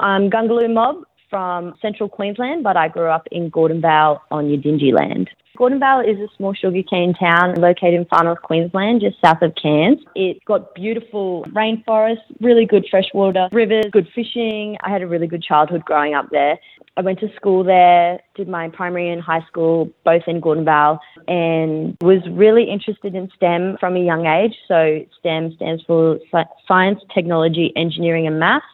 I'm Gungaloo Mob from central Queensland, but I grew up in Gordonvale on Yidinji land. Gordonvale is a small sugarcane town located in far north Queensland, just south of Cairns. It's got beautiful rainforests, really good freshwater rivers, good fishing. I had a really good childhood growing up there. I went to school there, did my primary and high school both in Gordonvale, and was really interested in STEM from a young age. So STEM stands for Science, Technology, Engineering and Maths.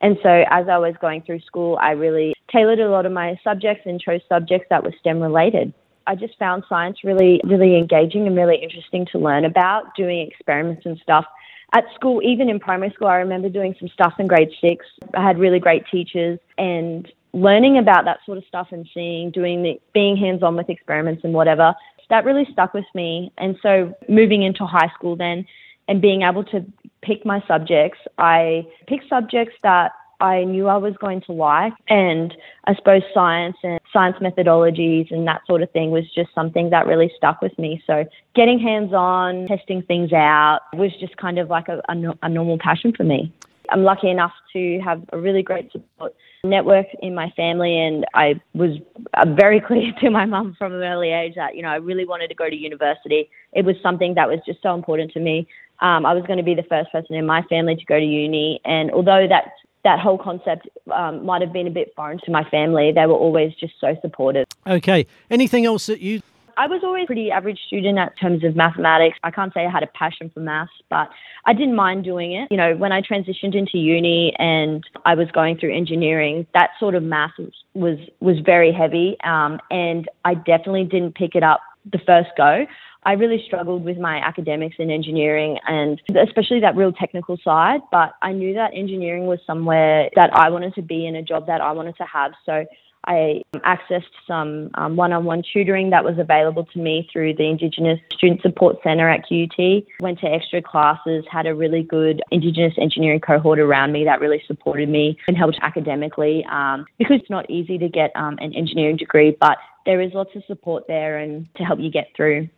And so as I was going through school, I really tailored a lot of my subjects and chose subjects that were STEM related. I just found science really, really engaging and really interesting to learn about, doing experiments and stuff. At school, even in primary school, I remember doing some stuff in grade six. I had really great teachers and learning about that sort of stuff and seeing, doing the, being hands on with experiments and whatever, that really stuck with me. And so moving into high school then and being able to pick my subjects, I picked subjects that I knew I was going to like. And I suppose science and science methodologies and that sort of thing was just something that really stuck with me. So getting hands on, testing things out was just kind of like a, a, a normal passion for me. I'm lucky enough to have a really great support network in my family, and I was uh, very clear to my mum from an early age that you know I really wanted to go to university. It was something that was just so important to me. Um, I was going to be the first person in my family to go to uni, and although that that whole concept um, might have been a bit foreign to my family, they were always just so supportive. Okay. Anything else that you I was always a pretty average student at terms of mathematics. I can't say I had a passion for maths, but I didn't mind doing it. You know, when I transitioned into uni and I was going through engineering, that sort of maths was was, was very heavy, um, and I definitely didn't pick it up the first go. I really struggled with my academics in engineering and especially that real technical side. But I knew that engineering was somewhere that I wanted to be in a job that I wanted to have. So I accessed some um, one-on-one tutoring that was available to me through the Indigenous Student Support Centre at QUT. Went to extra classes, had a really good Indigenous engineering cohort around me that really supported me and helped academically. Um, because it's not easy to get um, an engineering degree, but there is lots of support there and to help you get through.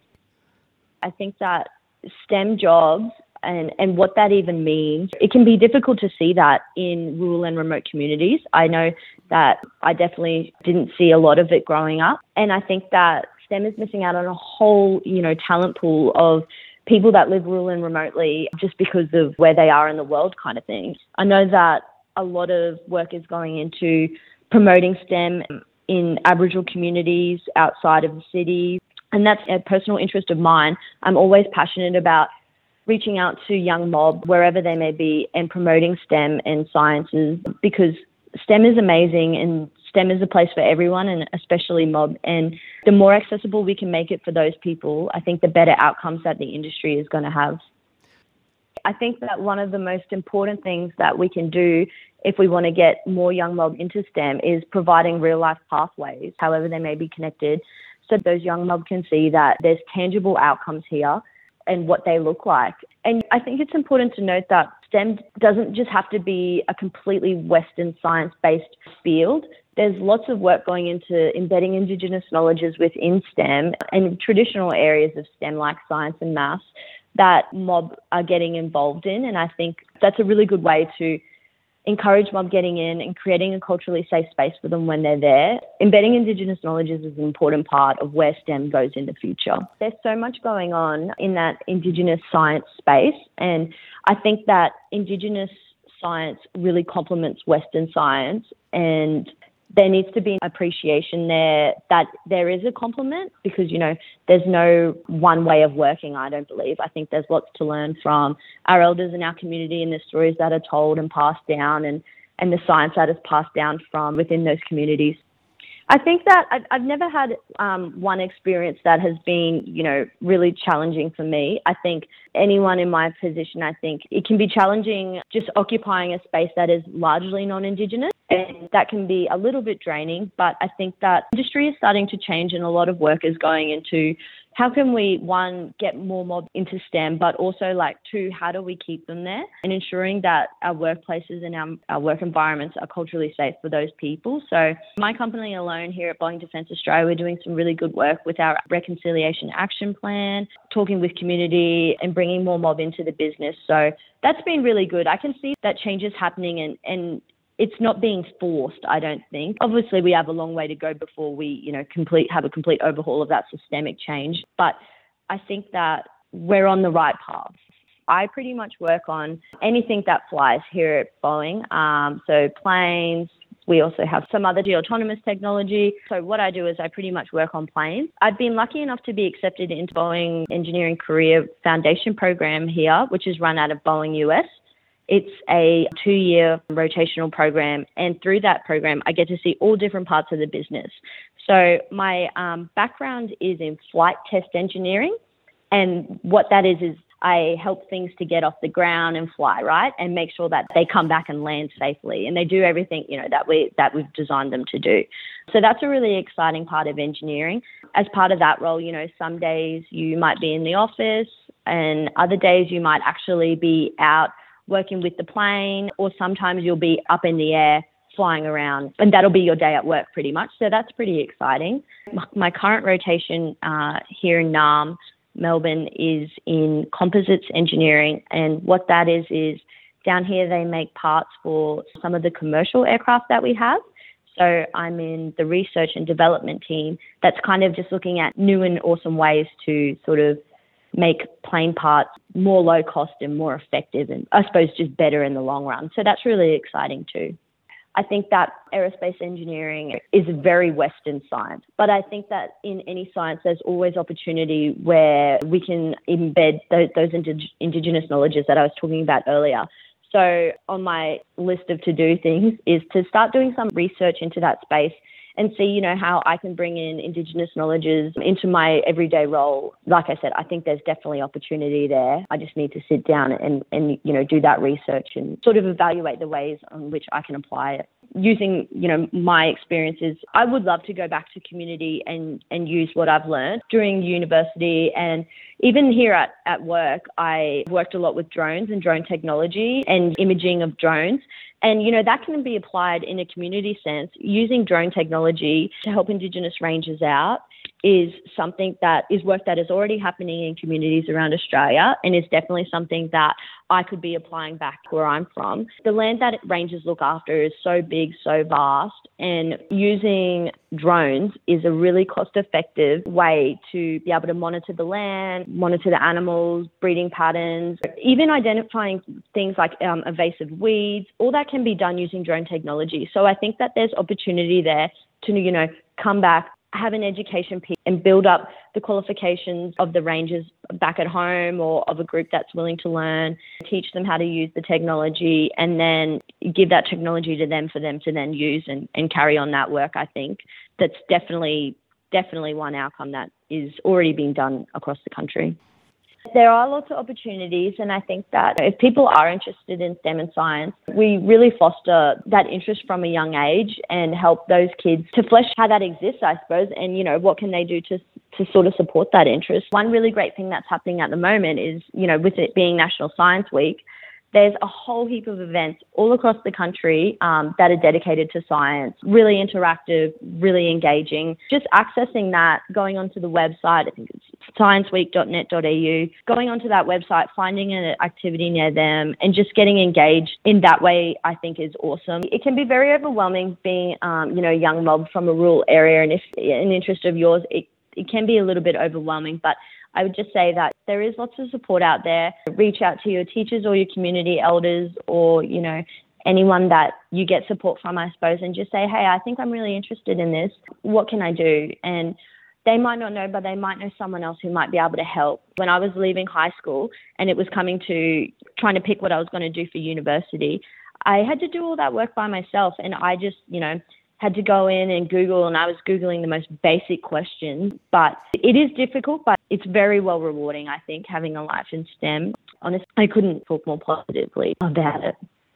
I think that STEM jobs and, and what that even means. It can be difficult to see that in rural and remote communities. I know that I definitely didn't see a lot of it growing up. And I think that STEM is missing out on a whole, you know, talent pool of people that live rural and remotely just because of where they are in the world kind of thing. I know that a lot of work is going into promoting STEM in Aboriginal communities outside of the city. And that's a personal interest of mine. I'm always passionate about reaching out to young mob wherever they may be and promoting STEM and sciences because STEM is amazing and STEM is a place for everyone and especially mob. And the more accessible we can make it for those people, I think the better outcomes that the industry is going to have. I think that one of the most important things that we can do if we want to get more young mob into STEM is providing real life pathways, however they may be connected, so those young mob can see that there's tangible outcomes here and what they look like. And I think it's important to note that STEM doesn't just have to be a completely Western science based field. There's lots of work going into embedding Indigenous knowledges within STEM and traditional areas of STEM like science and maths that mob are getting involved in. And I think that's a really good way to encourage mob getting in and creating a culturally safe space for them when they're there. Embedding Indigenous knowledges is an important part of where STEM goes in the future. There's so much going on in that Indigenous science space, and I think that Indigenous science really complements Western science and there needs to be appreciation there that there is a complement because you know there's no one way of working i don't believe. I think there's lots to learn from. Our elders in our community and the stories that are told and passed down and and the science that is passed down from within those communities I think that I've, I've never had um, one experience that has been, you know, really challenging for me. I think anyone in my position, I think it can be challenging just occupying a space that is largely non-Indigenous, and that can be a little bit draining. But I think that industry is starting to change, and a lot of work is going into how can we one get more mob into STEM, but also like two, how do we keep them there and ensuring that our workplaces and our, our work environments are culturally safe for those people. So my company alone here at Boeing Defence Australia, we're doing some really good work with our reconciliation action plan, talking with community and bringing more mob into the business. So that's been really good. I can see that changes happening and, and it's not being forced, I don't think. Obviously, we have a long way to go before we, you know, complete have a complete overhaul of that systemic change. But I think that we're on the right path. I pretty much work on anything that flies here at Boeing. Um, so planes. We also have some other autonomous technology. So what I do is I pretty much work on planes. I've been lucky enough to be accepted into Boeing Engineering Career Foundation program here, which is run out of Boeing US. It's a two year rotational program, and through that program, I get to see all different parts of the business. So, my um, background is in flight test engineering, and what that is is I help things to get off the ground and fly, right? And make sure that they come back and land safely and they do everything, you know, that we that we've designed them to do. So that's a really exciting part of engineering. As part of that role, you know, some days you might be in the office and other days you might actually be out working with the plane, or sometimes you'll be up in the air flying around, and that'll be your day at work pretty much. So that's pretty exciting. My current rotation uh, here in NAM, Melbourne, is in composites engineering, and what that is is down here they make parts for some of the commercial aircraft that we have. So I'm in the research and development team that's kind of just looking at new and awesome ways to sort of make plane parts more low cost and more effective and I suppose just better in the long run. So that's really exciting too. I think that aerospace engineering is a very Western science, but I think that in any science, there's always opportunity where we can embed those, those indig- indigenous knowledges that I was talking about earlier. So, on my list of to do things is to start doing some research into that space and see, you know, how I can bring in Indigenous knowledges into my everyday role. Like I said, I think there's definitely opportunity there. I just need to sit down and, and you know, do that research and sort of evaluate the ways on which I can apply it using you know my experiences i would love to go back to community and and use what i've learned during university and even here at, at work i worked a lot with drones and drone technology and imaging of drones and, you know, that can be applied in a community sense. Using drone technology to help Indigenous rangers out is something that is work that is already happening in communities around Australia and is definitely something that I could be applying back where I'm from. The land that rangers look after is so big, so vast, and using drones is a really cost effective way to be able to monitor the land, monitor the animals, breeding patterns, even identifying things like um, invasive weeds. All that can be done using drone technology. So I think that there's opportunity there to, you know, come back, have an education piece and build up the qualifications of the rangers back at home or of a group that's willing to learn, teach them how to use the technology and then give that technology to them for them to then use and, and carry on that work, I think. That's definitely definitely one outcome that is already being done across the country. There are lots of opportunities, and I think that if people are interested in STEM and science, we really foster that interest from a young age and help those kids to flesh how that exists, I suppose, and you know what can they do to to sort of support that interest. One really great thing that's happening at the moment is, you know, with it being National Science Week, there's a whole heap of events all across the country um, that are dedicated to science, really interactive, really engaging. Just accessing that, going onto the website, I think it's scienceweek.net.au, going onto that website, finding an activity near them, and just getting engaged in that way, I think is awesome. It can be very overwhelming being, um, you know, a young mob from a rural area, and if an interest of yours, it, it can be a little bit overwhelming, but I would just say that there is lots of support out there. Reach out to your teachers or your community elders or, you know, anyone that you get support from, I suppose, and just say, hey, I think I'm really interested in this. What can I do? And they might not know, but they might know someone else who might be able to help. When I was leaving high school and it was coming to trying to pick what I was going to do for university, I had to do all that work by myself. And I just, you know, had to go in and Google, and I was Googling the most basic questions. But it is difficult, but it's very well rewarding, I think, having a life in STEM. Honestly, I couldn't talk more positively about it.